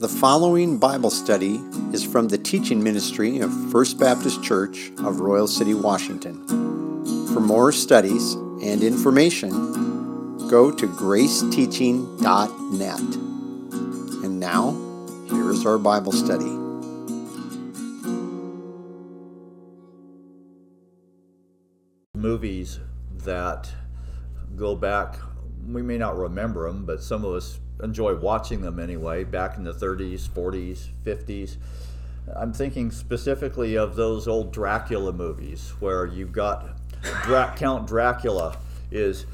The following Bible study is from the teaching ministry of First Baptist Church of Royal City, Washington. For more studies and information, go to graceteaching.net. And now, here is our Bible study. Movies that go back, we may not remember them, but some of us enjoy watching them anyway, back in the 30s, 40s, 50s. I'm thinking specifically of those old Dracula movies where you've got Dra- Count Dracula is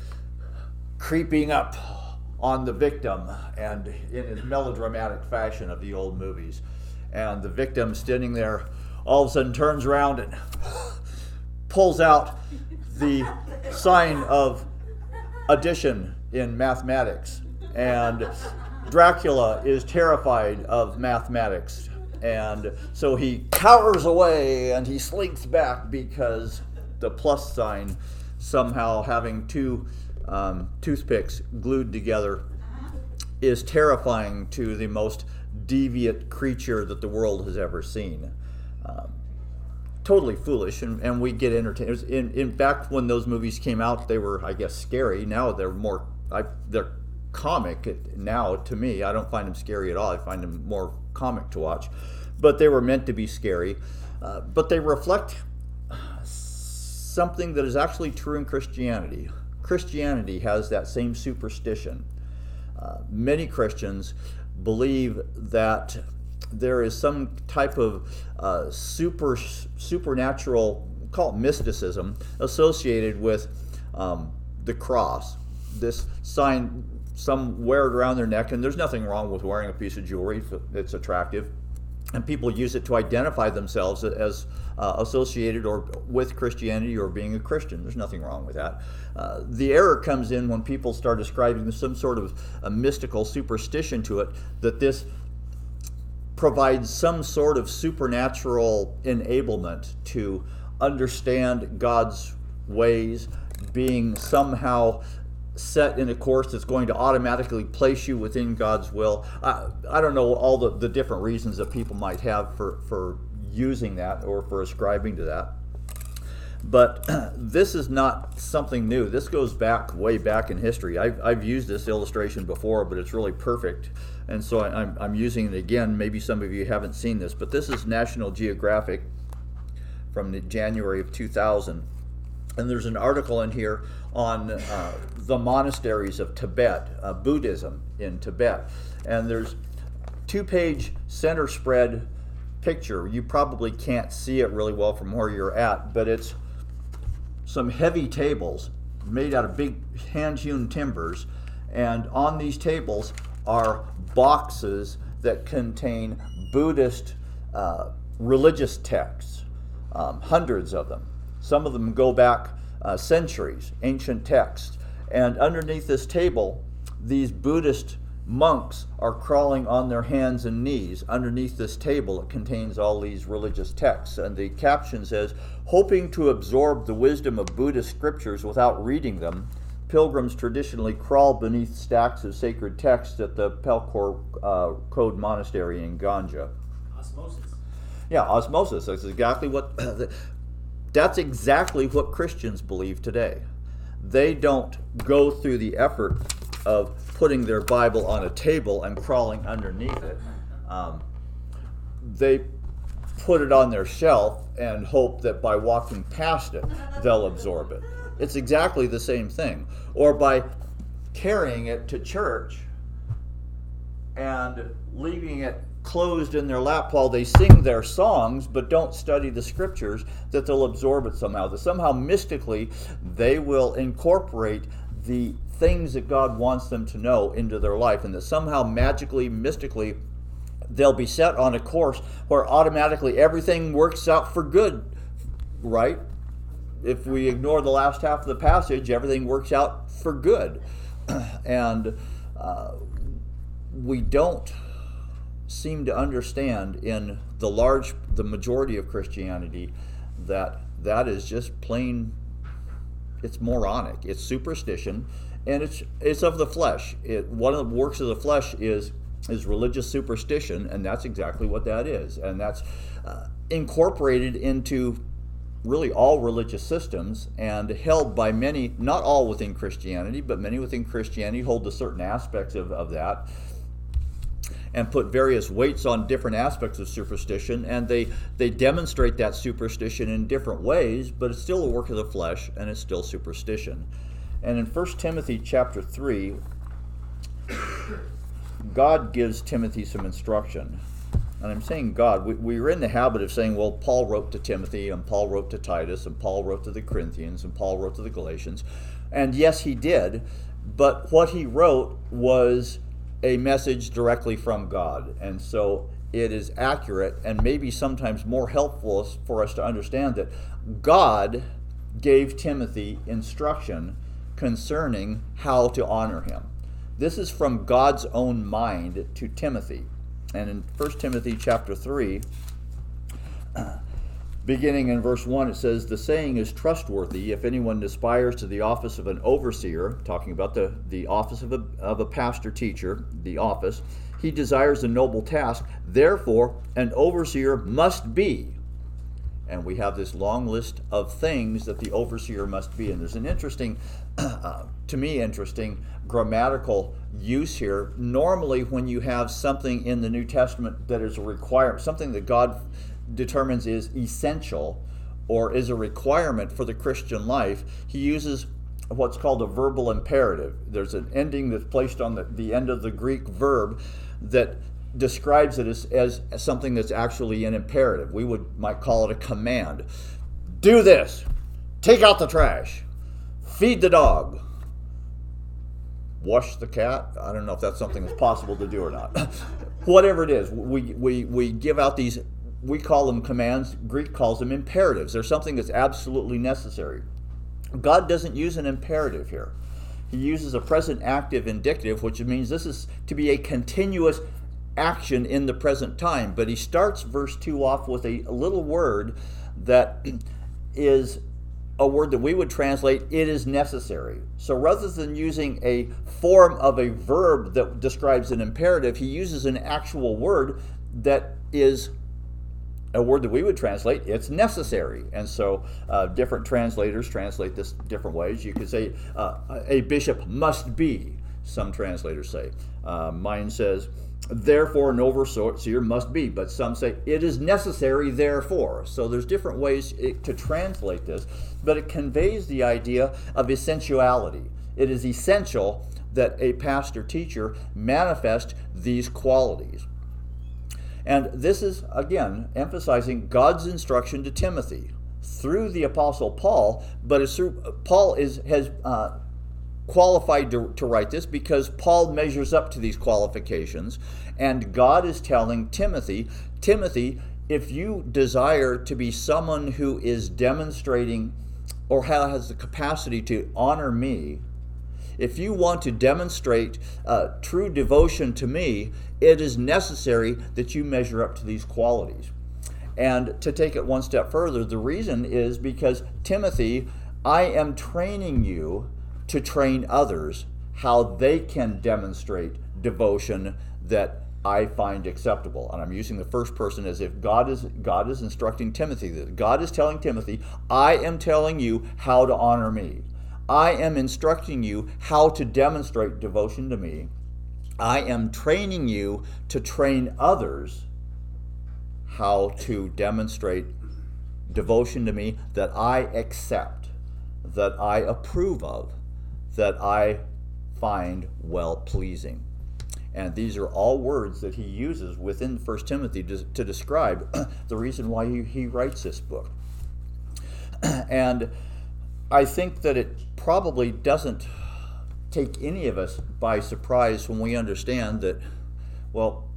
creeping up on the victim and in his melodramatic fashion of the old movies. And the victim standing there all of a sudden turns around and pulls out the sign of addition in mathematics and Dracula is terrified of mathematics. And so he cowers away and he slinks back because the plus sign, somehow having two um, toothpicks glued together, is terrifying to the most deviant creature that the world has ever seen. Um, totally foolish, and, and we get entertained. In, in back when those movies came out, they were, I guess, scary. Now they're more, I, they're comic now to me. I don't find them scary at all. I find them more comic to watch. But they were meant to be scary. Uh, but they reflect something that is actually true in Christianity. Christianity has that same superstition. Uh, many Christians believe that there is some type of uh, super supernatural, call it mysticism, associated with um, the cross. This sign some wear it around their neck, and there's nothing wrong with wearing a piece of jewelry it's attractive. And people use it to identify themselves as uh, associated or with Christianity or being a Christian. There's nothing wrong with that. Uh, the error comes in when people start ascribing some sort of a mystical superstition to it that this provides some sort of supernatural enablement to understand God's ways, being somehow set in a course that's going to automatically place you within God's will. I, I don't know all the, the different reasons that people might have for, for using that or for ascribing to that. But this is not something new. This goes back way back in history. I've, I've used this illustration before, but it's really perfect. And so I, I'm, I'm using it again. Maybe some of you haven't seen this, but this is National Geographic from January of 2000 and there's an article in here on uh, the monasteries of Tibet, uh, Buddhism in Tibet. And there's two page center spread picture. You probably can't see it really well from where you're at, but it's some heavy tables made out of big hand hewn timbers. And on these tables are boxes that contain Buddhist uh, religious texts, um, hundreds of them. Some of them go back uh, centuries, ancient texts. And underneath this table, these Buddhist monks are crawling on their hands and knees underneath this table. It contains all these religious texts. And the caption says, hoping to absorb the wisdom of Buddhist scriptures without reading them, pilgrims traditionally crawl beneath stacks of sacred texts at the Pelkhor uh, Khod Monastery in Gyantse. Osmosis. Yeah, osmosis. That's exactly what That's exactly what Christians believe today. They don't go through the effort of putting their Bible on a table and crawling underneath it. Um, they put it on their shelf and hope that by walking past it, they'll absorb it. It's exactly the same thing. Or by carrying it to church and leaving it closed in their lap while they sing their songs but don't study the scriptures that they'll absorb it somehow that somehow mystically they will incorporate the things that god wants them to know into their life and that somehow magically mystically they'll be set on a course where automatically everything works out for good right? If we ignore the last half of the passage everything works out for good. And uh, we don't seem to understand in the large, the majority of Christianity, that that is just plain. It's moronic. It's superstition, and it's it's of the flesh. It, one of the works of the flesh is is religious superstition, and that's exactly what that is. And that's uh, incorporated into really all religious systems and held by many, not all within Christianity, but many within Christianity hold to certain aspects of, of that and put various weights on different aspects of superstition and they they demonstrate that superstition in different ways but it's still a work of the flesh and it's still superstition. And in 1 timothy chapter 3 god gives timothy some instruction. And i'm saying god we, we're in the habit of saying well paul wrote to timothy and paul wrote to titus and paul wrote to the corinthians and paul wrote to the galatians. And yes he did but what he wrote was a message directly from God. And so it is accurate and maybe sometimes more helpful for us to understand that God gave Timothy instruction concerning how to honor him. This is from God's own mind to Timothy. And in 1 Timothy chapter 3, Beginning in verse 1, it says, The saying is trustworthy if anyone aspires to the office of an overseer, talking about the, the office of a, of a pastor teacher, the office, he desires a noble task. Therefore, an overseer must be. And we have this long list of things that the overseer must be. And there's an interesting, uh, to me, interesting grammatical use here. Normally, when you have something in the New Testament that is a requirement, something that God determines is essential or is a requirement for the Christian life, he uses what's called a verbal imperative. There's an ending that's placed on the, the end of the Greek verb that describes it as, as something that's actually an imperative. We would might call it a command. Do this. Take out the trash. Feed the dog. Wash the cat. I don't know if that's something that's possible to do or not. Whatever it is, we, we, we give out these we call them commands, Greek calls them imperatives. They're something that's absolutely necessary. God doesn't use an imperative here. He uses a present active indicative, which means this is to be a continuous action in the present time. But he starts verse 2 off with a little word that is a word that we would translate, it is necessary. So rather than using a form of a verb that describes an imperative, he uses an actual word that is a word that we would translate, it's necessary. And so uh, different translators translate this different ways. You could say uh, a bishop must be, some translators say. Uh, mine says, therefore an overseer must be, but some say it is necessary, therefore. So there's different ways to translate this, but it conveys the idea of essentiality. It is essential that a pastor teacher manifest these qualities. And this is, again, emphasizing God's instruction to Timothy through the Apostle Paul, but it's through, Paul is, has uh, qualified to, to write this because Paul measures up to these qualifications. And God is telling Timothy, Timothy, if you desire to be someone who is demonstrating or has the capacity to honor me, if you want to demonstrate uh, true devotion to me, it is necessary that you measure up to these qualities. And to take it one step further, the reason is because Timothy, I am training you to train others how they can demonstrate devotion that I find acceptable. And I'm using the first person as if God is God is instructing Timothy. God is telling Timothy, I am telling you how to honor me. I am instructing you how to demonstrate devotion to me. I am training you to train others how to demonstrate devotion to me that I accept, that I approve of, that I find well pleasing. And these are all words that he uses within 1 Timothy to, to describe the reason why he, he writes this book. and I think that it probably doesn't take any of us by surprise when we understand that, well,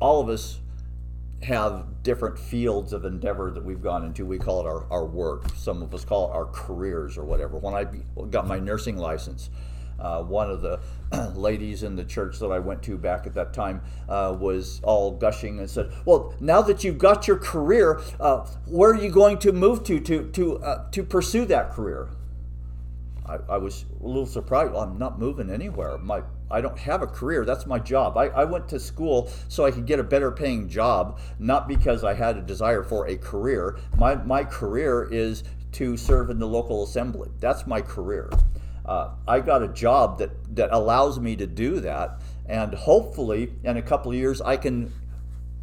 all of us have different fields of endeavor that we've gone into. We call it our, our work. Some of us call it our careers or whatever. When I got my nursing license, uh, one of the ladies in the church that I went to back at that time uh, was all gushing and said, "Well, now that you've got your career, uh, where are you going to move to to to uh, to pursue that career?" I, I, was a little surprised. Well, I'm not moving anywhere. My I don't have a career. That's my job. I, I went to school so I could get a better paying job, not because I had a desire for a career. My, my career is to serve in the local assembly. That's my career. Uh, I got a job that, that allows me to do that. And hopefully, in a couple of years, I can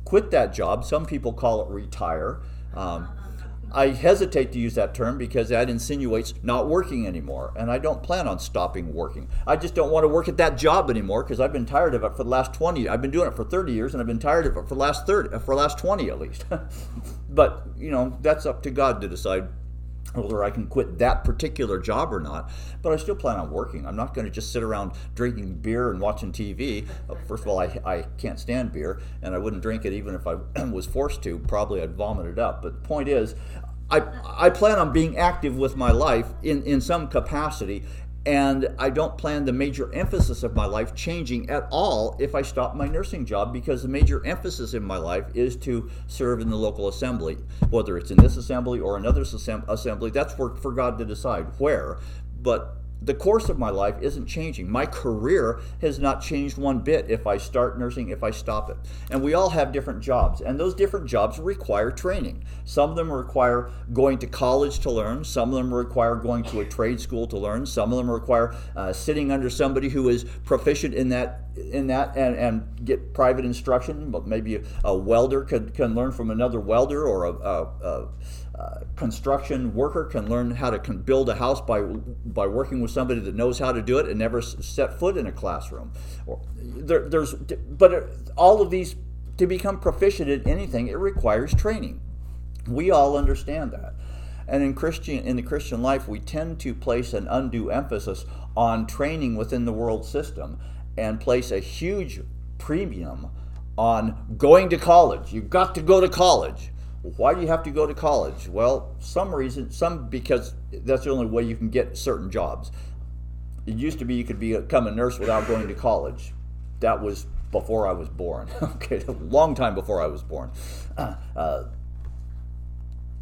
quit that job. Some people call it retire. Um, I hesitate to use that term because that insinuates not working anymore, and I don't plan on stopping working. I just don't want to work at that job anymore because I've been tired of it for the last 20. I've been doing it for 30 years, and I've been tired of it for the last 30, for the last 20 at least. but you know, that's up to God to decide whether I can quit that particular job or not. But I still plan on working. I'm not going to just sit around drinking beer and watching TV. Uh, first of all, I, I can't stand beer, and I wouldn't drink it even if I was forced to. Probably I'd vomit it up. But the point is, I, I plan on being active with my life in, in some capacity and I don't plan the major emphasis of my life changing at all if I stop my nursing job because the major emphasis in my life is to serve in the local assembly. Whether it's in this assembly or another assembly, that's for, for God to decide where. But the course of my life isn't changing. My career has not changed one bit if I start nursing, if I stop it. And we all have different jobs, and those different jobs require training. Some of them require going to college to learn, some of them require going to a trade school to learn, some of them require uh, sitting under somebody who is proficient in that in that and, and get private instruction. But maybe a, a welder can, can learn from another welder or a, a, a uh, construction worker can learn how to can build a house by by working with somebody that knows how to do it and never set foot in a classroom. Or there, there's but all of these to become proficient in anything it requires training. We all understand that. And in Christian in the Christian life, we tend to place an undue emphasis on training within the world system and place a huge premium on going to college. You've got to go to college. Why do you have to go to college? Well, some reason, some because that's the only way you can get certain jobs. It used to be you could become a nurse without going to college. That was before I was born. okay, a long time before I was born. Uh,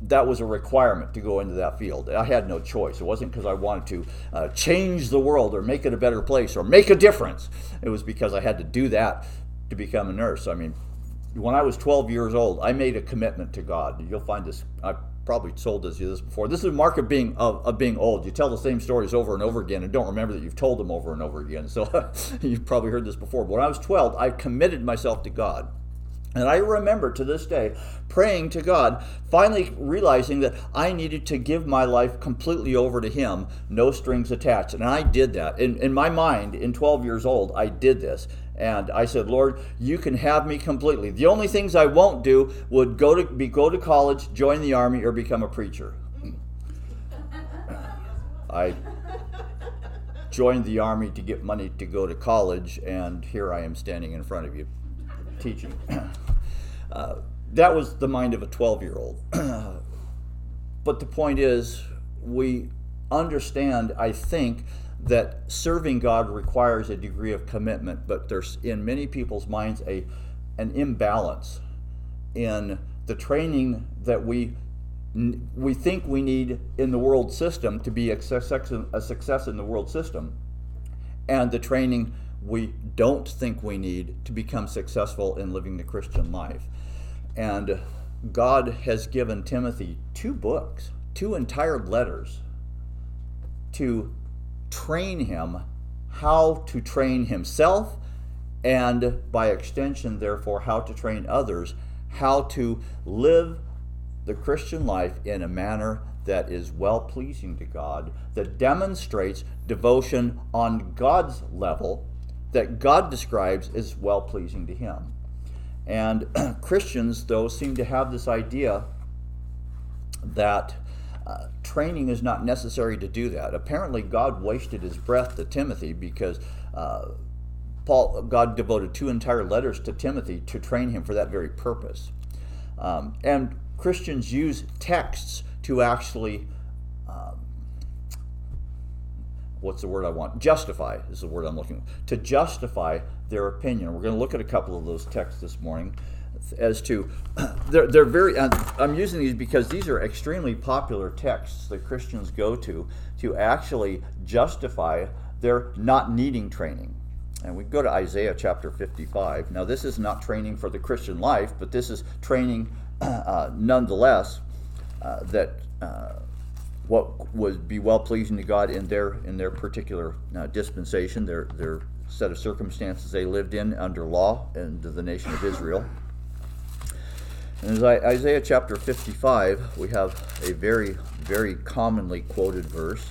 that was a requirement to go into that field. I had no choice. It wasn't because I wanted to uh, change the world or make it a better place or make a difference. It was because I had to do that to become a nurse. I mean, when I was 12 years old, I made a commitment to God. You'll find this. I probably told this, you this before. This is a mark of being of, of, being old. You tell the same stories over and over again, and don't remember that you've told them over and over again. So you've probably heard this before. But when I was 12, I committed myself to God. And I remember to this day praying to God, finally realizing that I needed to give my life completely over to Him, no strings attached. And I did that. In, in my mind, in 12 years old, I did this. And I said, Lord, you can have me completely. The only things I won't do would go to be go to college, join the army, or become a preacher. I joined the army to get money to go to college, and here I am standing in front of you teaching. Uh, that was the mind of a 12 year old. but the point is, we understand, I think, that serving God requires a degree of commitment, but there's in many people's minds a an imbalance in the training that we we think we need in the world system to be a success, a success in the world system, and the training we don't think we need to become successful in living the Christian life. And God has given Timothy two books, two entire letters to train him how to train himself and by extension therefore how to train others how to live the Christian life in a manner that is well pleasing to God, that demonstrates devotion on God's level, that God describes as well pleasing to Him. And Christians, though, seem to have this idea that uh, training is not necessary to do that. Apparently, God wasted his breath to Timothy because uh, Paul, God devoted two entire letters to Timothy to train him for that very purpose. Um, and Christians use texts to actually, um, what's the word I want? Justify is the word I'm looking for. To justify their opinion. We're going to look at a couple of those texts this morning as to they're, they're very i'm using these because these are extremely popular texts that christians go to to actually justify their not needing training and we go to Isaiah chapter 55. Now, this is not training for the Christian life, but this is training uh, nonetheless uh, that uh, what would be well pleasing to God in their in their particular uh, dispensation, their their set of circumstances they lived in under law and the nation of Israel. In Isaiah chapter 55, we have a very, very commonly quoted verse.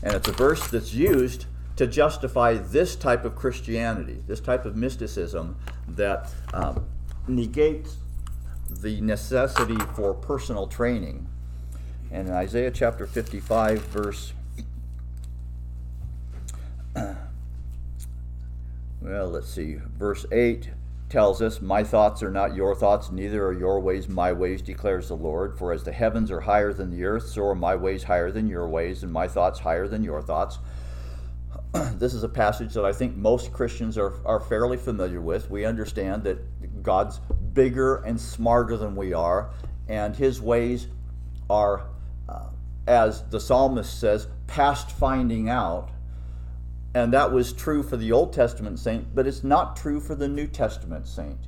And it's a verse that's used to justify this type of Christianity, this type of mysticism that um, negates the necessity for personal training. And in Isaiah chapter 55, verse, well, let's see, verse 8 tells us, My thoughts are not your thoughts, neither are your ways my ways, declares the Lord. For as the heavens are higher than the earth, so are my ways higher than your ways, and my thoughts higher than your thoughts. this is a passage that I think most Christians are, are fairly familiar with. We understand that God's bigger and smarter than we are, and his ways are, uh, as the psalmist says, past finding out and that was true for the Old Testament saint, but it's not true for the New Testament saint.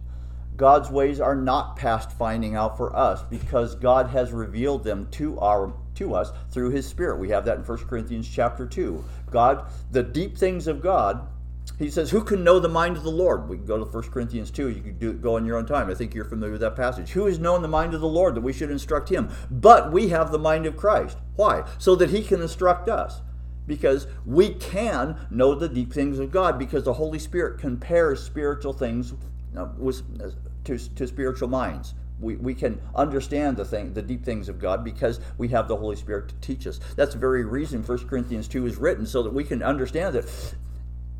God's ways are not past finding out for us because God has revealed them to our to us through his spirit. We have that in 1 Corinthians chapter 2. God, the deep things of God, he says, Who can know the mind of the Lord? We can go to 1 Corinthians 2. You can do, go in your own time. I think you're familiar with that passage. Who has known the mind of the Lord that we should instruct him? But we have the mind of Christ. Why? So that he can instruct us because we can know the deep things of God because the Holy Spirit compares spiritual things uh, with, uh, to, to spiritual minds. We, we can understand the thing, the deep things of God because we have the Holy Spirit to teach us. That's the very reason 1 Corinthians 2 is written so that we can understand that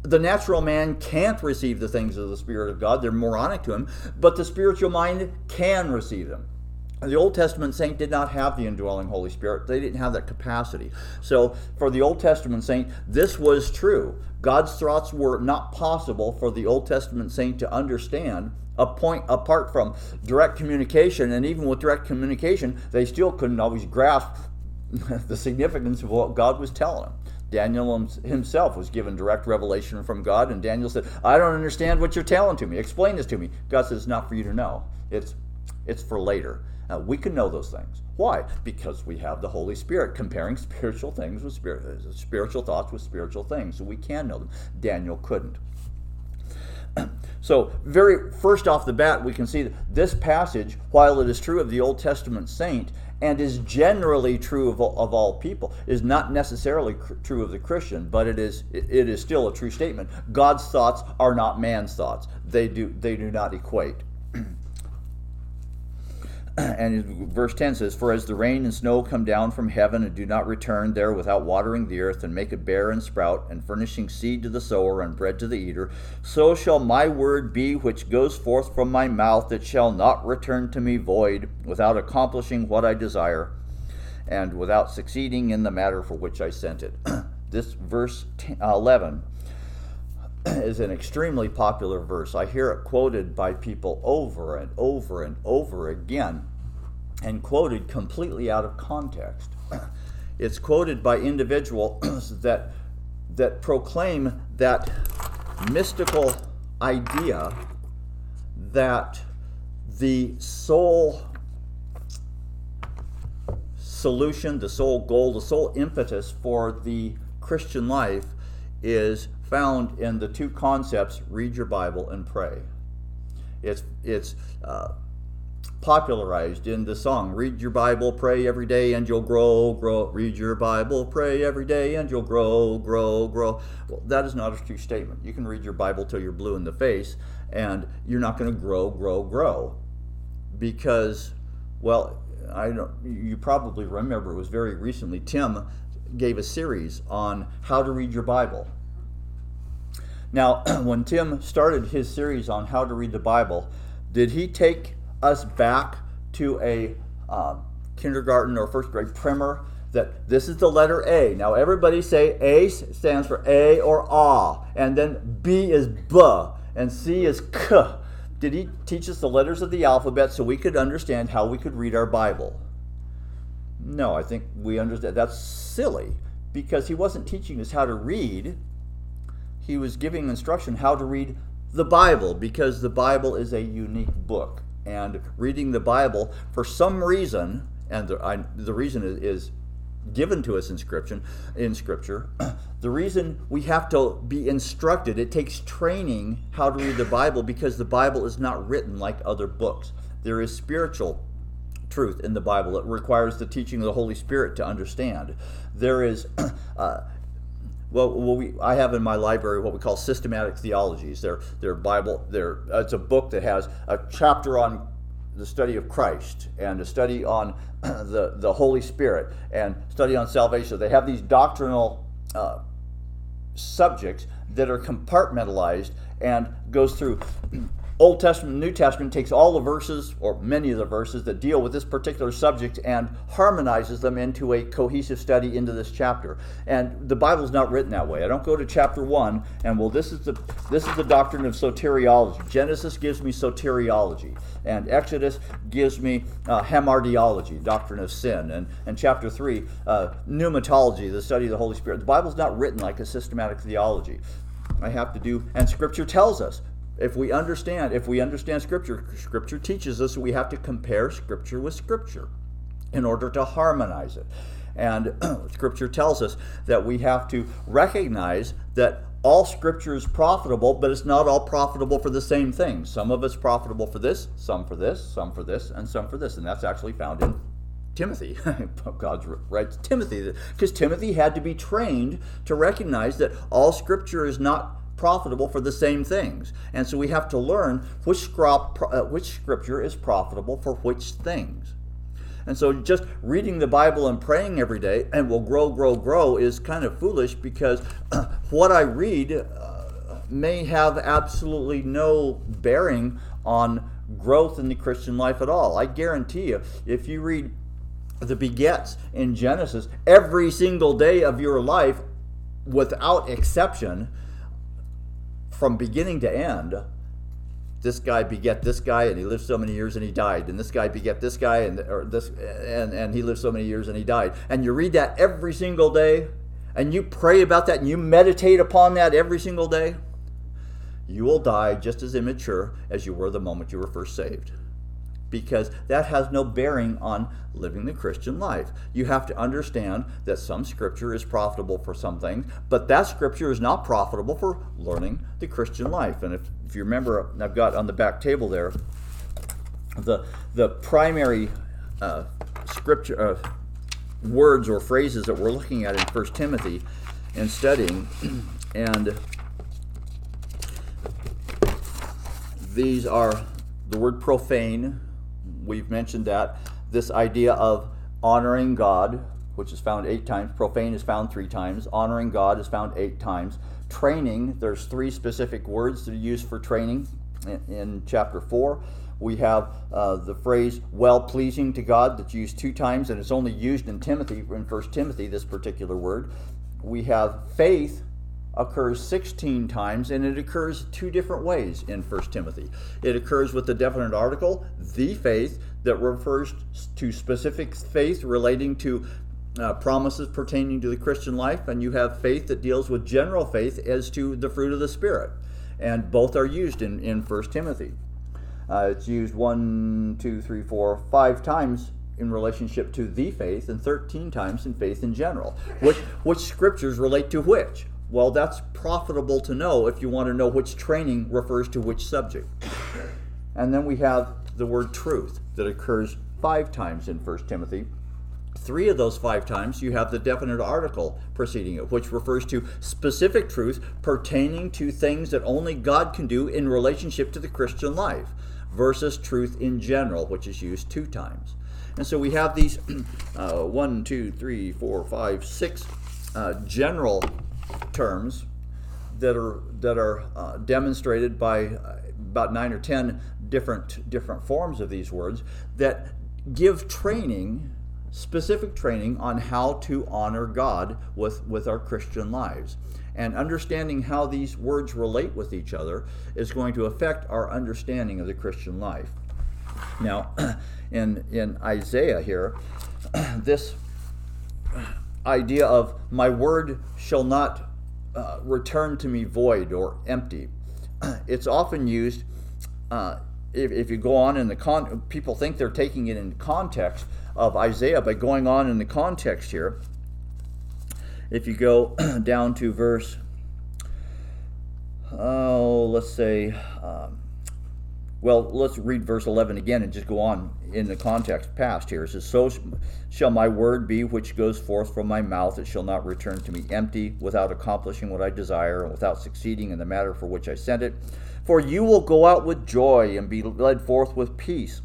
the natural man can't receive the things of the Spirit of God. They're moronic to him, but the spiritual mind can receive them the Old Testament saint did not have the indwelling Holy Spirit. They didn't have that capacity. So, for the Old Testament saint, this was true. God's thoughts were not possible for the Old Testament saint to understand a point apart from direct communication. And even with direct communication, they still couldn't always grasp the significance of what God was telling them. Daniel himself was given direct revelation from God, and Daniel said, I don't understand what you're telling to me. Explain this to me. God says, It's not for you to know, it's, it's for later. Uh, we can know those things. Why? Because we have the Holy Spirit comparing spiritual things with spirit, uh, spiritual thoughts with spiritual things, so we can know them. Daniel couldn't. So, very first off the bat, we can see that this passage, while it is true of the Old Testament saint and is generally true of all, of all people, is not necessarily cr- true of the Christian, but it is it is still a true statement. God's thoughts are not man's thoughts; they do they do not equate. and verse 10 says, For as the rain and snow come down from heaven and do not return there without watering the earth and make it bear and sprout, and furnishing seed to the sower and bread to the eater, so shall my word be which goes forth from my mouth. It shall not return to me void, without accomplishing what I desire, and without succeeding in the matter for which I sent it. this verse uh, 11 is an extremely popular verse. I hear it quoted by people over and over and over again, and quoted completely out of context. It's quoted by individuals that that proclaim that mystical idea that the sole solution, the sole goal, the sole impetus for the Christian life is found in the two concepts read your Bible and pray. It's, it's uh, popularized in the song read your Bible, pray every day, and you'll grow, grow. Read your Bible, pray every day, and you'll grow, grow, grow. Well, that is not a true statement. You can read your Bible till you're blue in the face, and you're not going to grow, grow, grow. Because, well, I don't, you probably remember it was very recently, Tim gave a series on how to read your Bible now, when Tim started his series on how to read the Bible, did he take us back to a uh, kindergarten or first grade primer that this is the letter A? Now, everybody say A stands for A or Ah, and then B is B, and C is K. Did he teach us the letters of the alphabet so we could understand how we could read our Bible? No, I think we understand. That's silly because he wasn't teaching us how to read he was giving instruction how to read the Bible because the Bible is a unique book. And reading the Bible, for some reason, and the, I, the reason is, is given to us in scripture in scripture the reason we have to be instructed it takes training how to read the bible because the bible is not written like other books. There is spiritual truth in the bible. It requires the teaching of the holy spirit to understand. There is uh, well, well we, I have in my library what we call systematic theologies. They're, they're Bible. They're, it's a book that has a chapter on the study of Christ and a study on the, the Holy Spirit and study on salvation. They have these doctrinal uh, subjects that are compartmentalized and goes through Old Testament, New Testament takes all the verses, or many of the verses, that deal with this particular subject and harmonizes them into a cohesive study into this chapter. And the Bible's not written that way. I don't go to chapter one and well, this is the this is the doctrine of soteriology. Genesis gives me soteriology, and Exodus gives me uh, hamartiology, doctrine of sin, and and chapter three, uh, pneumatology, the study of the Holy Spirit. The Bible's not written like a systematic theology. I have to do, and Scripture tells us if we understand, if we understand Scripture, Scripture teaches us we have to compare Scripture with Scripture in order to harmonize it. And Scripture tells us that we have to recognize that all Scripture is profitable, but it's not all profitable for the same thing. Some of it's profitable for this, some for this, some for this, and some for this. And that's actually found in Timothy. God writes Timothy because Timothy had to be trained to recognize that all Scripture is not profitable for the same things. And so we have to learn which, uh, which scripture is profitable for which things. And so just reading the Bible and praying every day and will grow, grow, grow is kind of foolish because what I read uh, may have absolutely no bearing on growth in the Christian life at all. I guarantee you, if you read the begets in Genesis every single day of your life without exception, from beginning to end, this guy beget this guy and he lived so many years and he died. And this guy beget this guy and or this and and he lived so many years and he died. And you read that every single day and you pray about that and you meditate upon that every single day you will die just as immature as you were the moment you were first saved because that has no bearing on living the Christian life. You have to understand that some scripture is profitable for some things, but that scripture is not profitable for learning the Christian life. And if, if you remember, I've got on the back table there the, the primary uh, scripture uh, words or phrases that we're looking at in 1 Timothy and studying. And these are the word profane, we've mentioned that this idea of honoring God, which is found eight times, profane is found three times, honoring God is found eight times. Training, there's three specific words that are used for training in, in chapter 4. We have uh, the phrase well pleasing to God that's used two times, and it's only used in Timothy, in First Timothy, this particular word. We have faith occurs 16 times and it occurs two different ways in 1 Timothy. It occurs with the definite article, the faith, that refers to specific faith relating to uh, promises pertaining to the Christian life, and you have faith that deals with general faith as to the fruit of the Spirit. And both are used in, in 1 Timothy. Uh, it's used one, two, three, four, five times in relationship to the faith and 13 times in faith in general. Which, which scriptures relate to which? Well, that's profitable to know if you want to know which training refers to which subject. And then we have the word truth that occurs five times in 1 Timothy. Three of those five times you have the definite article preceding it, which refers to specific truth pertaining to things that only God can do in relationship to the Christian life, versus truth in general, which is used two times. And so we have these uh, one, two, three, four, five, six uh, general terms that are that are uh, demonstrated by uh, about nine or ten different different forms of these words that give training specific training on how to honor God with with our Christian lives. And understanding how these words relate with each other is going to affect our understanding of the Christian life. Now in in Isaiah here this idea of my word shall not uh, return to me void or empty. It's often used, uh, if, if you go on in the con, people think they're taking it in context of Isaiah by going on in the context here. If you go down to verse, oh, let's say, um, well, let's read verse 11 again and just go on in the context past here. It says, So shall my word be which goes forth from my mouth. It shall not return to me empty, without accomplishing what I desire, and without succeeding in the matter for which I sent it. For you will go out with joy and be led forth with peace.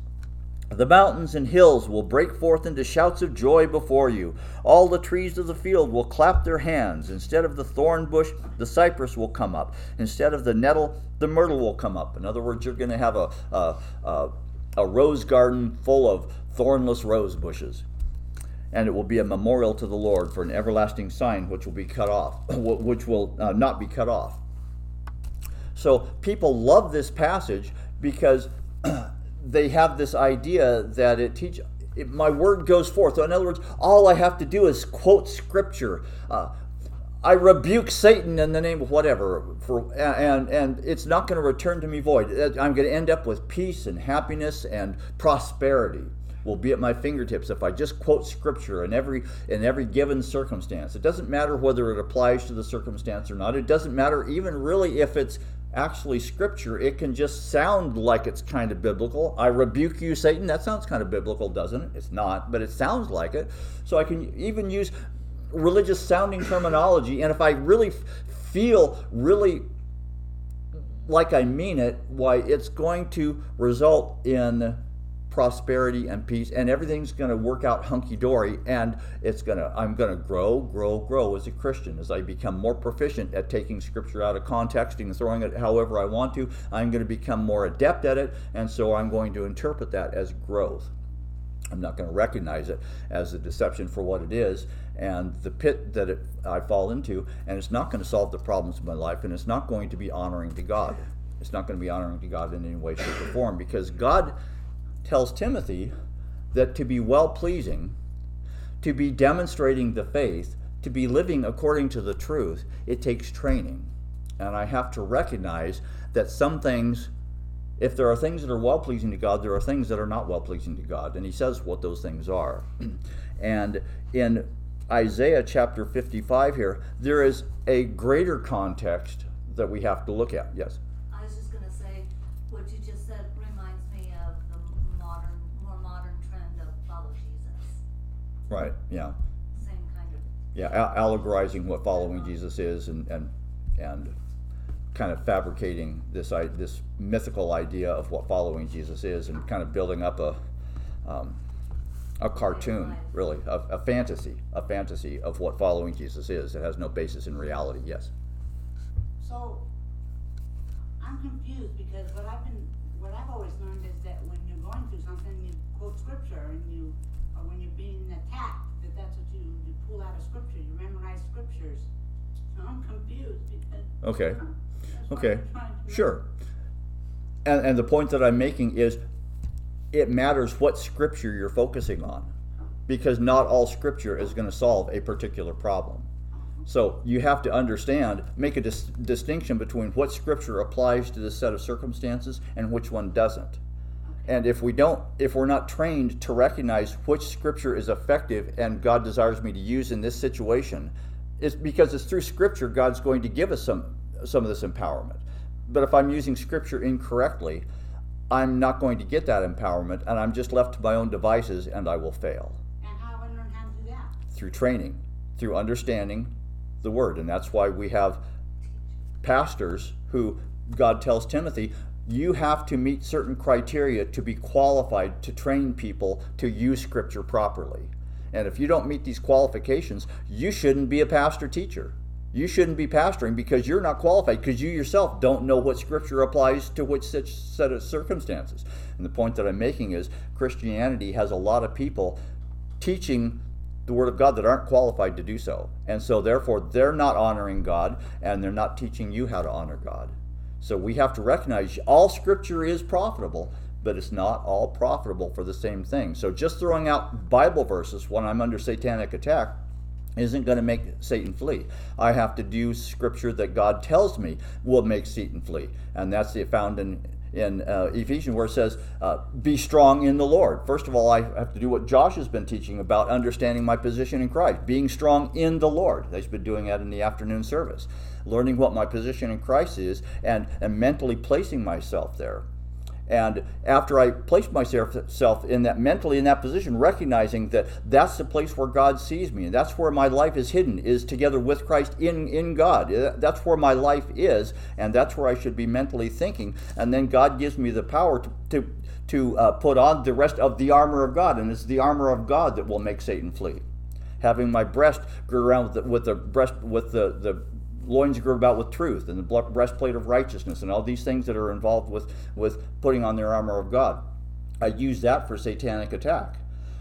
The mountains and hills will break forth into shouts of joy before you. All the trees of the field will clap their hands. Instead of the thorn bush, the cypress will come up. Instead of the nettle, the myrtle will come up. In other words, you're going to have a, a, a, a rose garden full of thornless rose bushes. And it will be a memorial to the Lord for an everlasting sign which will be cut off, which will uh, not be cut off. So people love this passage because they have this idea that it teach it, my word goes forth. So in other words, all I have to do is quote scripture. Uh, I rebuke Satan in the name of whatever, for and and it's not going to return to me void. I'm going to end up with peace and happiness and prosperity will be at my fingertips if I just quote scripture in every in every given circumstance. It doesn't matter whether it applies to the circumstance or not. It doesn't matter even really if it's actually scripture, it can just sound like it's kind of biblical. I rebuke you, Satan. That sounds kind of biblical, doesn't it? It's not, but it sounds like it. So I can even use religious sounding terminology. And if I really feel really like I mean it, why it's going to result in prosperity and peace and everything's going to work out hunky dory and it's going to I'm going to grow grow grow as a Christian. As I become more proficient at taking scripture out of context and throwing it however I want to I'm going to become more adept at it and so I'm going to interpret that as growth. I'm not going to recognize it as a deception for what it is and the pit that it, I fall into and it's not going to solve the problems of my life and it's not going to be honoring to God. It's not going to be honoring to God in any way shape or form because God tells Timothy that to be well pleasing, to be demonstrating the faith, to be living according to the truth, it takes training. And I have to recognize that some things, if there are things that are well pleasing to God, there are things that are not well pleasing to God. And he says what those things are. and in Isaiah chapter 55 here, there is a greater context that we have to look at. Yes? Right. Yeah. Same kind of. Yeah. allegorizing what following Jesus is, and and and kind of fabricating this this mythical idea of what following Jesus is, and kind of building up a um, a cartoon, really, a, a fantasy, a fantasy of what following Jesus is. It has no basis in reality. Yes. So I'm confused because what I've been, what I've always learned is that when you're going through something, you quote scripture and you or when you're being attacked, that that's what you, you pull out of scripture, you memorize scriptures. So I'm confused because. Okay. Okay. Sure. And, and the point that I'm making is it matters what scripture you're focusing on because not all scripture is going to solve a particular problem. So you have to understand, make a dis- distinction between what scripture applies to this set of circumstances and which one doesn't. And if we don't, if we're not trained to recognize which scripture is effective and God desires me to use in this situation, it's because it's through scripture God's going to give us some some of this empowerment. But if I'm using scripture incorrectly, I'm not going to get that empowerment and I'm just left to my own devices and I will fail. And how do I learn how to do that? Through training, through understanding the word. And that's why we have pastors who God tells Timothy, you have to meet certain criteria to be qualified to train people to use scripture properly. And if you don't meet these qualifications, you shouldn't be a pastor teacher. You shouldn't be pastoring because you're not qualified because you yourself don't know what scripture applies to which such set of circumstances. And the point that I'm making is Christianity has a lot of people teaching the word of God that aren't qualified to do so. And so therefore they're not honoring God and they're not teaching you how to honor God. So we have to recognize all scripture is profitable, but it's not all profitable for the same thing. So just throwing out Bible verses when I'm under satanic attack isn't going to make Satan flee. I have to do scripture that God tells me will make Satan flee. And that's the found in in uh, Ephesians where it says, uh, Be strong in the Lord. First of all, I have to do what Josh has been teaching about understanding my position in Christ, being strong in the Lord. He's been doing that in the afternoon service, learning what my position in Christ is and, and mentally placing myself there. And after I placed myself in that mentally in that position, recognizing that that's the place where God sees me, and that's where my life is hidden, is together with Christ in, in God. That's where my life is, and that's where I should be mentally thinking. And then God gives me the power to, to, to uh, put on the rest of the armor of God, and it's the armor of God that will make Satan flee. Having my breast girded around with the, with the breast with the, the loins girded about with truth and the breastplate of righteousness and all these things that are involved with, with putting on their armor of God. I use that for satanic attack.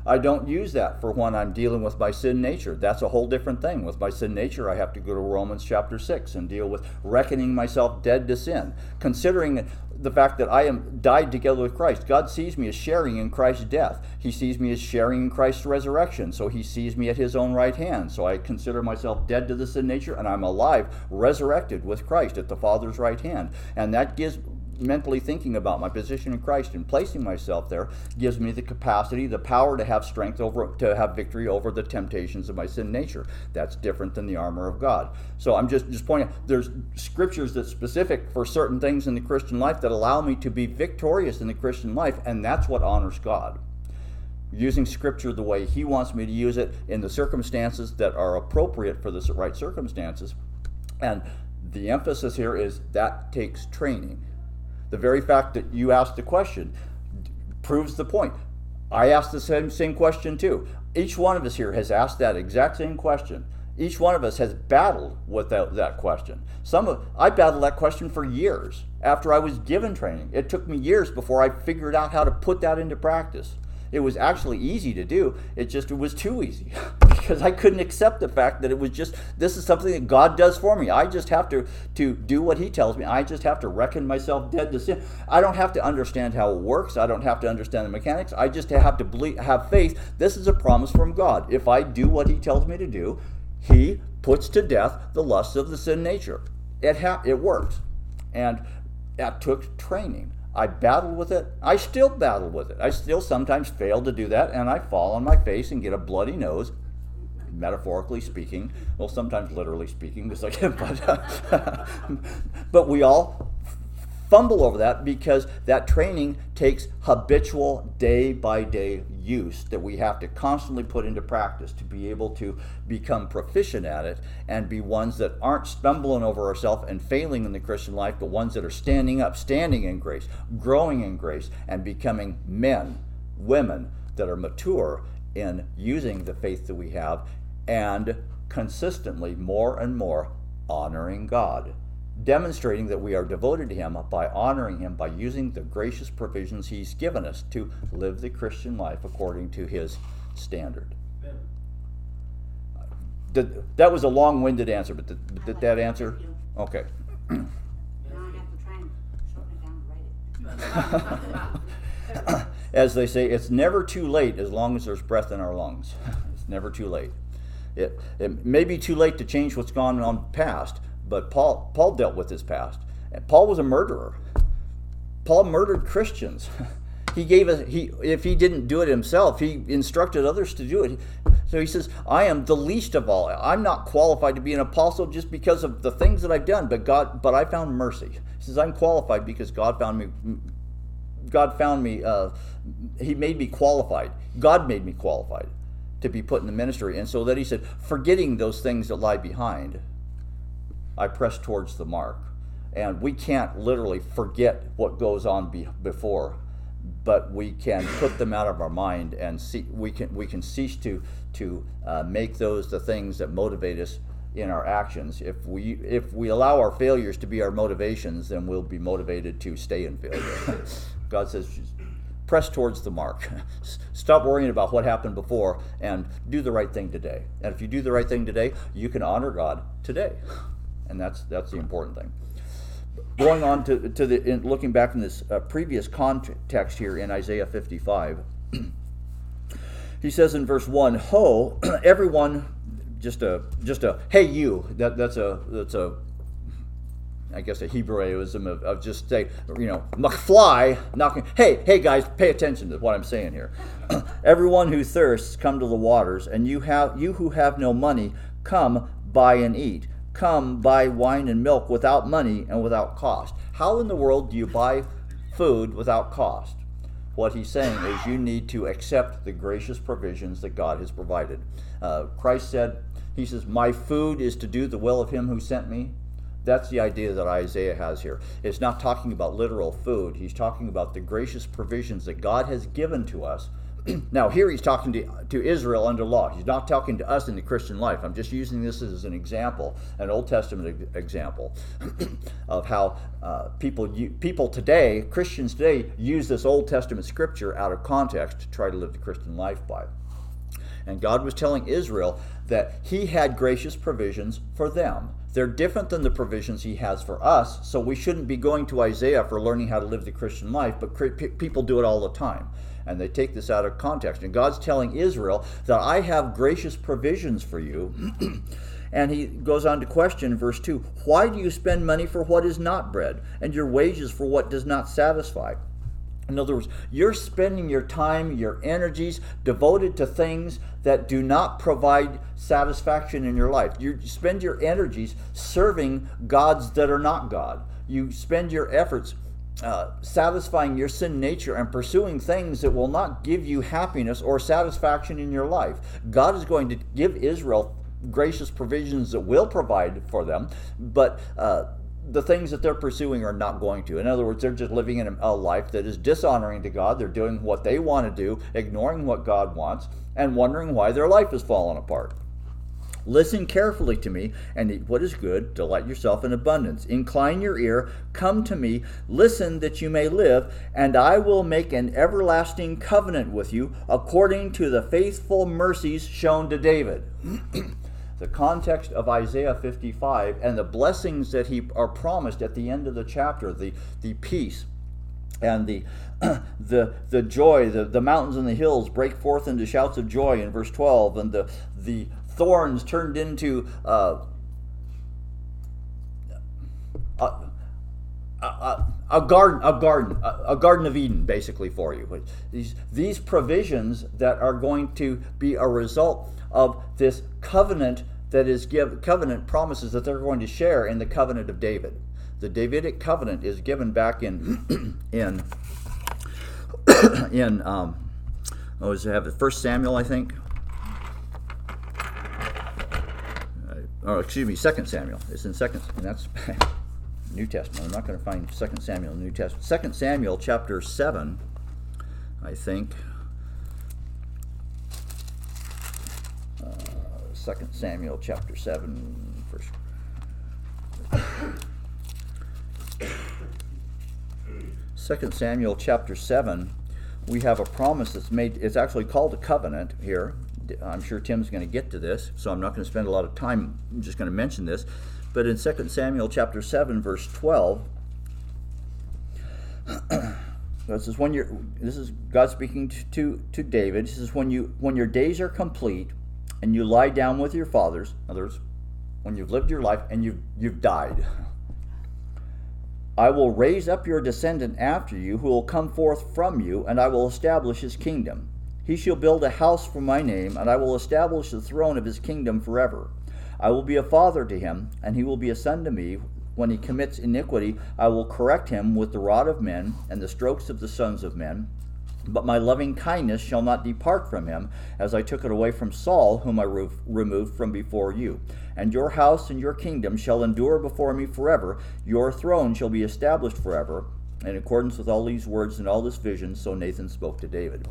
I don't use that for when I'm dealing with my sin nature. That's a whole different thing. With my sin nature, I have to go to Romans chapter 6 and deal with reckoning myself dead to sin, considering the fact that I am died together with Christ. God sees me as sharing in Christ's death. He sees me as sharing in Christ's resurrection. So he sees me at his own right hand. So I consider myself dead to the sin nature and I'm alive, resurrected with Christ at the Father's right hand. And that gives mentally thinking about my position in Christ and placing myself there gives me the capacity, the power to have strength over, to have victory over the temptations of my sin nature. That's different than the armor of God. So I'm just just pointing. Out, there's scriptures that specific for certain things in the Christian life that allow me to be victorious in the Christian life, and that's what honors God. Using scripture the way He wants me to use it in the circumstances that are appropriate for the right circumstances, and the emphasis here is that takes training the very fact that you asked the question proves the point. I asked the same, same question too. Each one of us here has asked that exact same question. Each one of us has battled with that, that question. Some of I battled that question for years after I was given training. It took me years before I figured out how to put that into practice. It was actually easy to do. It just it was too easy because I couldn't accept the fact that it was just this is something that God does for me. I just have to to do what He tells me. I just have to reckon myself dead to sin. I don't have to understand how it works. I don't have to understand the mechanics. I just have to believe, have faith. This is a promise from God. If I do what He tells me to do, He puts to death the lusts of the sin nature. It ha- it works, and that took training. I battled with it. I still battle with it. I still sometimes fail to do that, and I fall on my face and get a bloody nose, metaphorically speaking. Well, sometimes literally speaking, because like but, but we all fumble over that because that training takes habitual day by day use that we have to constantly put into practice to be able to become proficient at it and be ones that aren't stumbling over ourselves and failing in the Christian life, but ones that are standing up, standing in grace, growing in grace, and becoming men, women that are mature in using the faith that we have and consistently more and more honoring God demonstrating that we are devoted to Him by honoring Him, by using the gracious provisions He's given us to live the Christian life according to His standard. That was a long winded answer, but did, did that answer? Okay. as they say, it's never too late as long as there's breath in our lungs. it's never too late. It, it may be too late to change what's gone on past, but Paul, Paul dealt with his past. Paul was a murderer. Paul murdered Christians. he gave a, he if he didn't do it himself, he instructed others to do it. So he says, I am the least of all. I'm not qualified to be an apostle just because of the things that I've done, but God, but I found mercy. He says, I'm qualified because God found me. God found me. Uh, he made me qualified. God made me qualified to be put in the ministry, and so that he said, forgetting those things that lie behind I press towards the mark. And we can't literally forget what goes on be, before, but we can put them out of our mind and see, we can we can cease to to uh, make those the things that motivate us in our actions. If we if we allow our failures to be our motivations, then we'll be motivated to stay in failure. God says, press towards the mark. Stop worrying about what happened before and do the right thing today. And if you do the right thing today, you can honor God today and that's that's the important thing. Going on to, to the in, looking back in this uh, previous context here in Isaiah 55, he says in verse one, "Ho, everyone." just a just a hey you that that's a that's a I guess a Hebraism of, of just say you know McFly knocking hey hey guys pay attention to what I'm saying here everyone who thirsts come to the waters and you have you who have no money come buy and eat come buy wine and milk without money and without cost how in the world do you buy food without cost what he's saying is you need to accept the gracious provisions that God has provided. Uh, Christ said, He says, My food is to do the will of Him who sent me. That's the idea that Isaiah has here. It's not talking about literal food, he's talking about the gracious provisions that God has given to us now here he's talking to, to Israel under law. He's not talking to us in the Christian life. I'm just using this as an example, an Old Testament example of how uh, people people today, Christians today, use this Old Testament scripture out of context to try to live the Christian life by. And God was telling Israel that He had gracious provisions for them. They're different than the provisions He has for us, so we shouldn't be going to Isaiah for learning how to live the Christian life, but people do it all the time and they take this out of context. And God's telling Israel that I have gracious provisions for you. and he goes on to question verse 2 Why do you spend money for what is not bread, and your wages for what does not satisfy? In other words, you're spending your time, your energies devoted to things that do not provide satisfaction in your life. You spend your energies serving gods that are not God. You spend your efforts uh, satisfying your sin nature and pursuing things that will not give you happiness or satisfaction in your life. God is going to give Israel gracious provisions that will provide for them, but uh, the things that they're pursuing are not going to. In other words, they're just living in a life that is dishonoring to God. They're doing what they want to do, ignoring what God wants, and wondering why their life is falling apart. Listen carefully to me and eat what is good. Delight yourself in abundance. Incline your ear. Come to me. Listen that you may live, and I will make an everlasting covenant with you according to the faithful mercies shown to David. the context of Isaiah 55 and the blessings that he are promised at the end of the chapter, the, the peace and the the the joy, the, the mountains and the hills break forth into shouts of joy in verse 12, and the the thorns turned into uh, a, a, a, garden, a garden, a, garden of Eden, basically for you. These these provisions that are going to be a result of this covenant that is give covenant promises that they're going to share in the covenant of David. The Davidic covenant is given back in in in um, oh, does it have it? First Samuel, I think. Oh, excuse me, Second Samuel. It's in Second, and that's New Testament. I'm not going to find Second Samuel New Testament. Second Samuel chapter seven, I think. Uh, Second Samuel chapter seven, verse. Second Samuel chapter seven, we have a promise that's made. It's actually called a covenant here. I'm sure Tim's going to get to this, so I'm not going to spend a lot of time. I'm just going to mention this. But in 2 Samuel chapter 7, verse 12, this is when you're this is God speaking to, to, to David. This is when you when your days are complete and you lie down with your fathers, in other words, when you've lived your life and you've you've died. I will raise up your descendant after you, who will come forth from you, and I will establish his kingdom. He shall build a house for my name, and I will establish the throne of his kingdom forever. I will be a father to him, and he will be a son to me. When he commits iniquity, I will correct him with the rod of men and the strokes of the sons of men. But my loving kindness shall not depart from him, as I took it away from Saul, whom I re- removed from before you. And your house and your kingdom shall endure before me forever. Your throne shall be established forever. In accordance with all these words and all this vision, so Nathan spoke to David.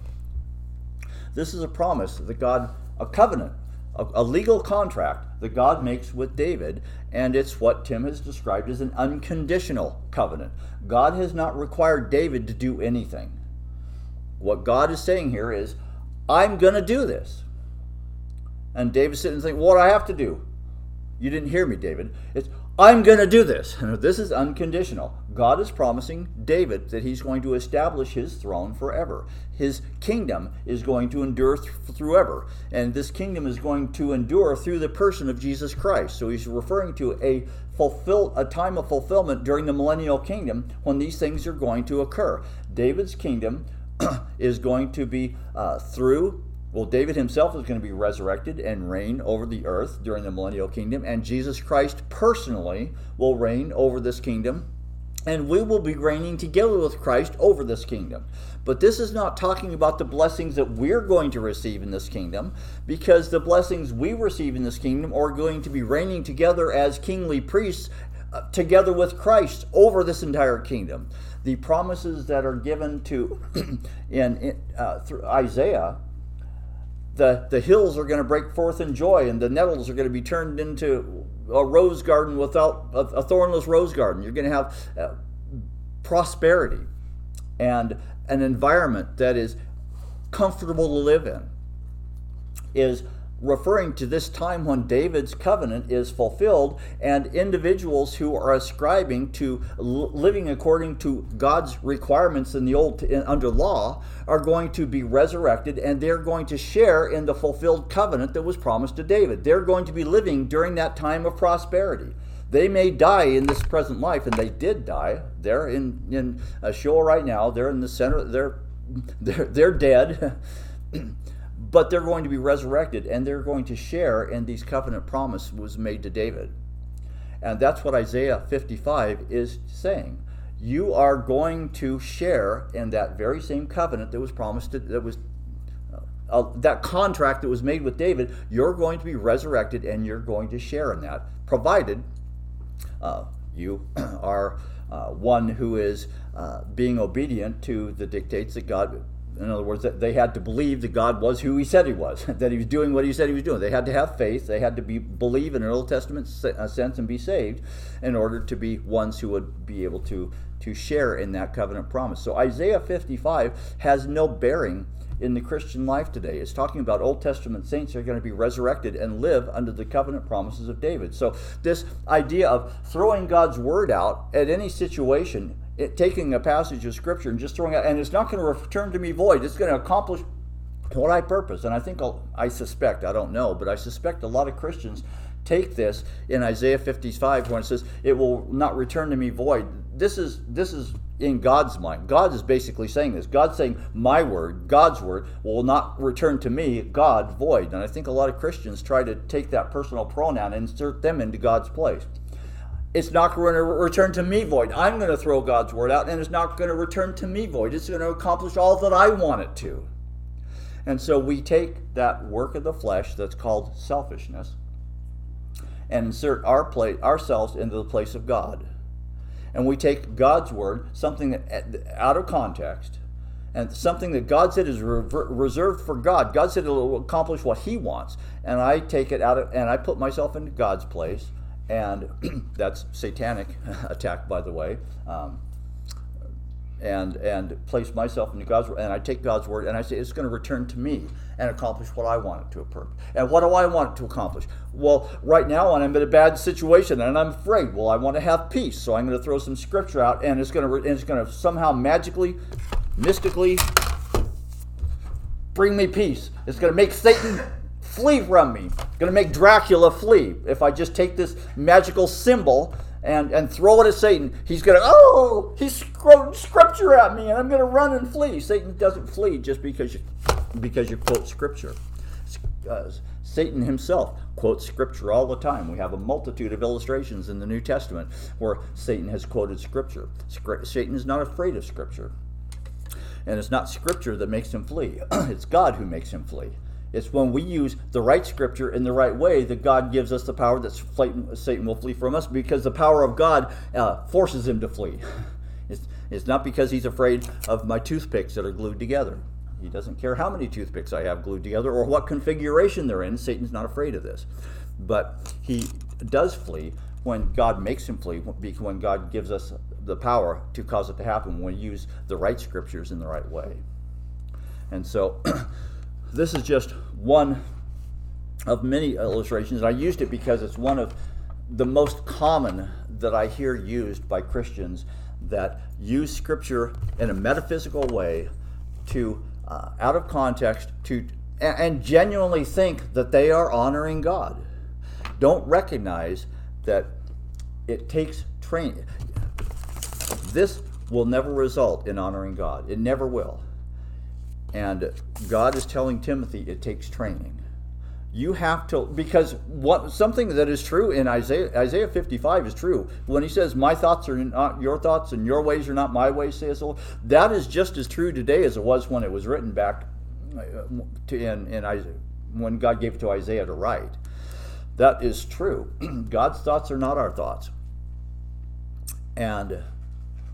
This is a promise that God, a covenant, a, a legal contract that God makes with David, and it's what Tim has described as an unconditional covenant. God has not required David to do anything. What God is saying here is, I'm going to do this. And David's sitting and thinking, what do I have to do? You didn't hear me, David. It's, I'm going to do this. This is unconditional. God is promising David that he's going to establish his throne forever. His kingdom is going to endure th- through ever. And this kingdom is going to endure through the person of Jesus Christ. So he's referring to a fulfill a time of fulfillment during the millennial kingdom when these things are going to occur. David's kingdom is going to be uh, through well, David himself is going to be resurrected and reign over the earth during the millennial kingdom, and Jesus Christ personally will reign over this kingdom, and we will be reigning together with Christ over this kingdom. But this is not talking about the blessings that we're going to receive in this kingdom, because the blessings we receive in this kingdom are going to be reigning together as kingly priests uh, together with Christ over this entire kingdom. The promises that are given to in, in uh, through Isaiah the, the hills are going to break forth in joy and the nettles are going to be turned into a rose garden without a, a thornless rose garden. You're going to have uh, prosperity and an environment that is comfortable to live in. Is referring to this time when David's covenant is fulfilled and individuals who are ascribing to living according to God's requirements in the old in, under law are going to be resurrected and they're going to share in the fulfilled covenant that was promised to David. They're going to be living during that time of prosperity. They may die in this present life, and they did die. They're in in a Sheol right now. They're in the center. They're they're they're dead. but they're going to be resurrected and they're going to share in these covenant promise was made to David. And that's what Isaiah 55 is saying. You are going to share in that very same covenant that was promised to, that was uh, uh, that contract that was made with David, you're going to be resurrected and you're going to share in that, provided uh, you are uh, one who is uh, being obedient to the dictates that God in other words, that they had to believe that God was who He said He was, that He was doing what He said He was doing. They had to have faith. They had to be believe in an Old Testament uh, sense and be saved, in order to be ones who would be able to to share in that covenant promise. So Isaiah 55 has no bearing in the Christian life today. It's talking about Old Testament saints are going to be resurrected and live under the covenant promises of David. So this idea of throwing God's word out at any situation it, taking a passage of scripture and just throwing it, and it's not going to return to me void. It's going to accomplish what I purpose. And I think I'll, I suspect, I don't know, but I suspect a lot of Christians take this in Isaiah 55 when it says it will not return to me void. This is this is in God's mind. God is basically saying this. God's saying my word, God's word will not return to me, God, void. And I think a lot of Christians try to take that personal pronoun and insert them into God's place it's not going to return to me void. I'm going to throw God's word out, and it's not going to return to me void. It's going to accomplish all that I want it to. And so we take that work of the flesh that's called selfishness and insert our place, ourselves into the place of God. And we take God's word, something that, out of context, and something that God said is reserved for God. God said it will accomplish what He wants, and I take it out of, and I put myself into God's place, and that's satanic attack, by the way. Um, and and place myself into God's word, and I take God's word, and I say it's going to return to me and accomplish what I want it to accomplish. And what do I want it to accomplish? Well, right now I'm in a bad situation, and I'm afraid. Well, I want to have peace, so I'm going to throw some scripture out, and it's going to and it's going to somehow magically, mystically bring me peace. It's going to make Satan flee from me. To make Dracula flee. If I just take this magical symbol and, and throw it at Satan, he's to, oh, he's thrown scripture at me and I'm to run and flee. Satan doesn't flee just because you, because you quote scripture. Uh, Satan himself quotes scripture all the time. We have a multitude of illustrations in the New Testament where Satan has quoted scripture. Satan is not afraid of scripture. And it's not scripture that makes him flee, it's God who makes him flee. It's when we use the right scripture in the right way that God gives us the power that Satan will flee from us because the power of God uh, forces him to flee. It's, it's not because he's afraid of my toothpicks that are glued together. He doesn't care how many toothpicks I have glued together or what configuration they're in. Satan's not afraid of this. But he does flee when God makes him flee, when God gives us the power to cause it to happen, when we use the right scriptures in the right way. And so this is just one of many illustrations. I used it because it's one of the most common that I hear used by Christians that use Scripture in a metaphysical way to, uh, out of context, to and genuinely think that they are honoring God. Don't recognize that it takes training. This will never result in honoring God. It never will. And God is telling Timothy it takes training. You have to because what something that is true in Isaiah Isaiah 55 is true. When he says, "My thoughts are not your thoughts, and your ways are not my ways," says the Lord. That is just as true today as it was when it was written back uh, to in, in Isaiah, when God gave it to Isaiah to write. That is true. God's thoughts are not our thoughts. And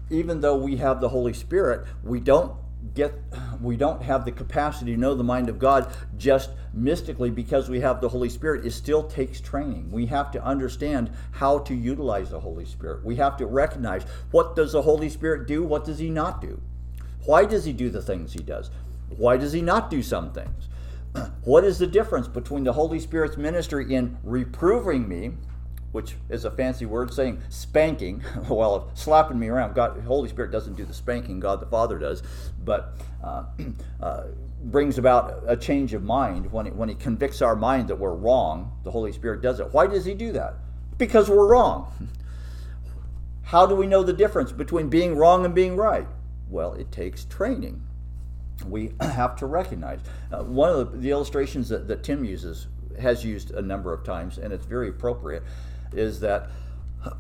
even though we have the Holy Spirit, we don't get we don't have the capacity to know the mind of God just mystically because we have the Holy Spirit. It still takes training. We have to understand how to utilize the Holy Spirit. We have to recognize what does the Holy Spirit do, what does he not do? Why does he do the things he does? Why does he not do some things? What is the difference between the Holy Spirit's ministry in reproving me which is a fancy word saying spanking. well, slapping me around. God, Holy Spirit doesn't do the spanking. God the Father does, but uh, uh, brings about a change of mind when he, when He convicts our mind that we're wrong. The Holy Spirit does it. Why does He do that? Because we're wrong. How do we know the difference between being wrong and being right? Well, it takes training. We have to recognize. Uh, one of the, the illustrations that, that Tim uses has used a number of times, and it's very appropriate is that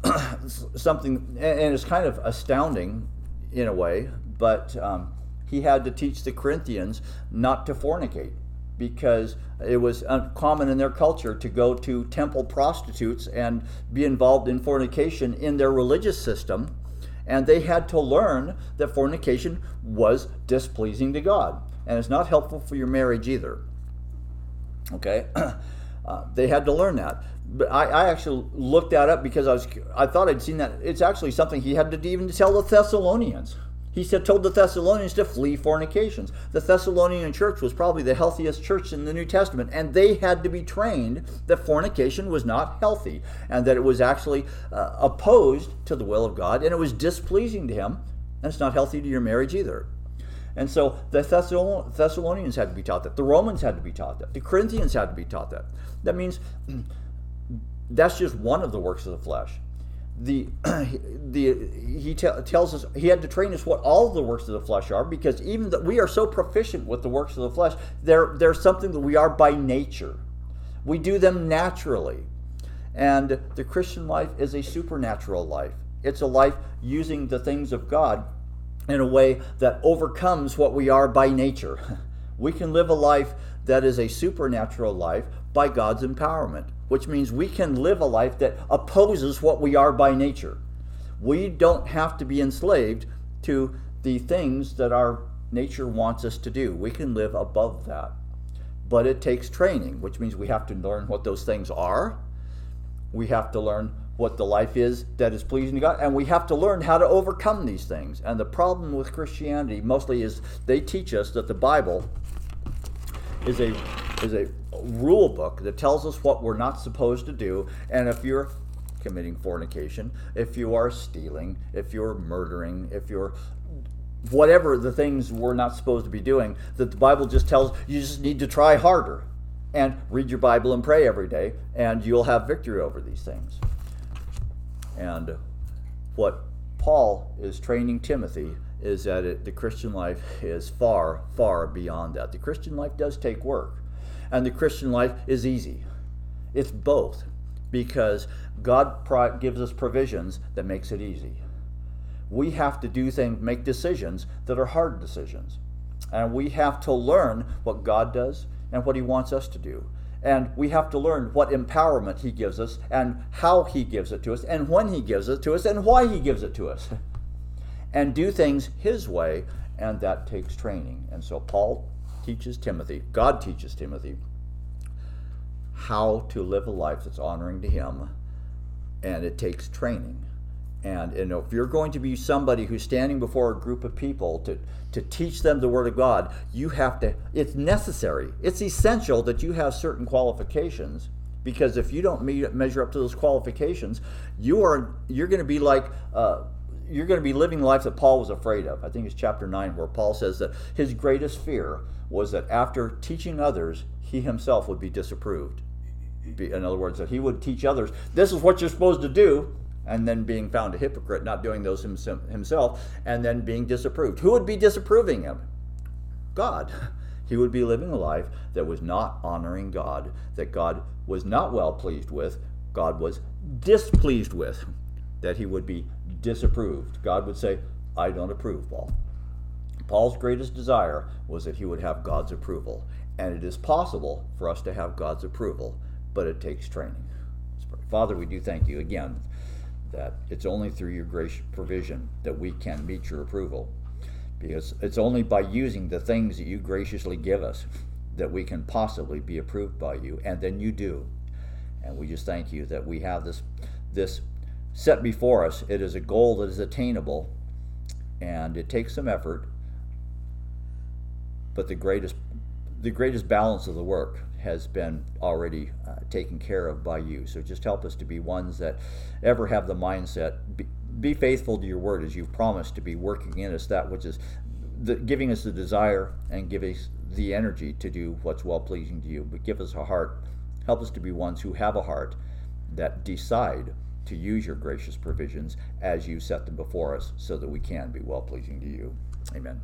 something, and it's kind of astounding in a way, but um, he had to teach the Corinthians not to fornicate because it was common in their culture to go to temple prostitutes and be involved in fornication in their religious system. And they had to learn that fornication was displeasing to God. And it's not helpful for your marriage either. Okay? Uh, they had to learn that but I, I, actually looked that up because I was I thought I'd seen that it's actually something he had to even tell the Thessalonians. He said told the Thessalonians to flee fornications. The Thessalonian church was probably the healthiest church in the New Testament, and they had to be trained that fornication was not healthy and that it was actually uh, opposed to the will of God and it was displeasing to Him, and it's not healthy to your marriage either. And so the Thessalonians had to be taught that. The Romans had to be taught that. The Corinthians had to be taught that. That means that's just one of the works of the flesh. The, the he te- tells us he had to train us what all the works of the flesh are because even that we are so proficient with the works of the flesh, they're, they're something that we are by nature. We do them naturally. And the Christian life is a supernatural life. It's a life using the things of God in a way that overcomes what we are by nature. We can live a life that is a supernatural life by God's empowerment which means we can live a life that opposes what we are by nature. We don't have to be enslaved to the things that our nature wants us to do. We can live above that. But it takes training, which means we have to learn what those things are. We have to learn what the life is that is pleasing to God, and we have to learn how to overcome these things. And the problem with Christianity mostly is they teach us that the Bible is a is a rule book that tells us what we're not supposed to do. And if you're committing fornication, if you are stealing, if you're murdering, if you're whatever the things we're not supposed to be doing, that the Bible just tells you just need to try harder and read your Bible and pray every day, and you'll have victory over these things. And what Paul is training Timothy is that it, the Christian life is far, far beyond that. The Christian life does take work and the Christian life is easy. It's both because God gives us provisions that makes it easy. We have to do things, make decisions that are hard decisions. And we have to learn what God does and what He wants us to do. And we have to learn what empowerment He gives us and how He gives it to us and when He gives it to us and why He gives it to us. and do things His way, and that takes training. And so Paul teaches Timothy, God teaches Timothy, how to live a life that's honoring to Him, and it takes training. And, and if you're going to be somebody who's standing before a group of people to, to teach them the Word of God, you have to, it's necessary, it's essential that you have certain qualifications because if you don't meet, measure up to those qualifications, you are you're going to be like uh, you're going to be living life that Paul was afraid of. I think it's chapter nine where Paul says that his greatest fear was that after teaching others, he himself would be disapproved. In other words, that he would teach others, this is what you're supposed to do, and then being found a hypocrite, not doing those himself, and then being disapproved. Who would be disapproving him? God. He would be living a life that was not honoring God, that God was not well pleased with, God was displeased with, that he would be disapproved. God would say, I don't approve, Paul. Paul's greatest desire was that he would have God's approval. And it is possible for us to have God's approval, but it takes training. Father, we do thank you again that it's only through your grace provision that we can meet your approval. Because it's only by using the things that you graciously give us that we can possibly be approved by you, and then you do. And we just thank you that we have this this set before us. It is a goal that is attainable, and it takes some effort. But the greatest the greatest balance of the work has been already uh, taken care of by you. So just help us to be ones that ever have the mindset be, be faithful to your word as you've promised to be working in us that which is the, giving us the desire and giving us the energy to do what's well pleasing to you. But give us a heart. Help us to be ones who have a heart that decide to use your gracious provisions as you set them before us so that we can be well pleasing to you. Amen.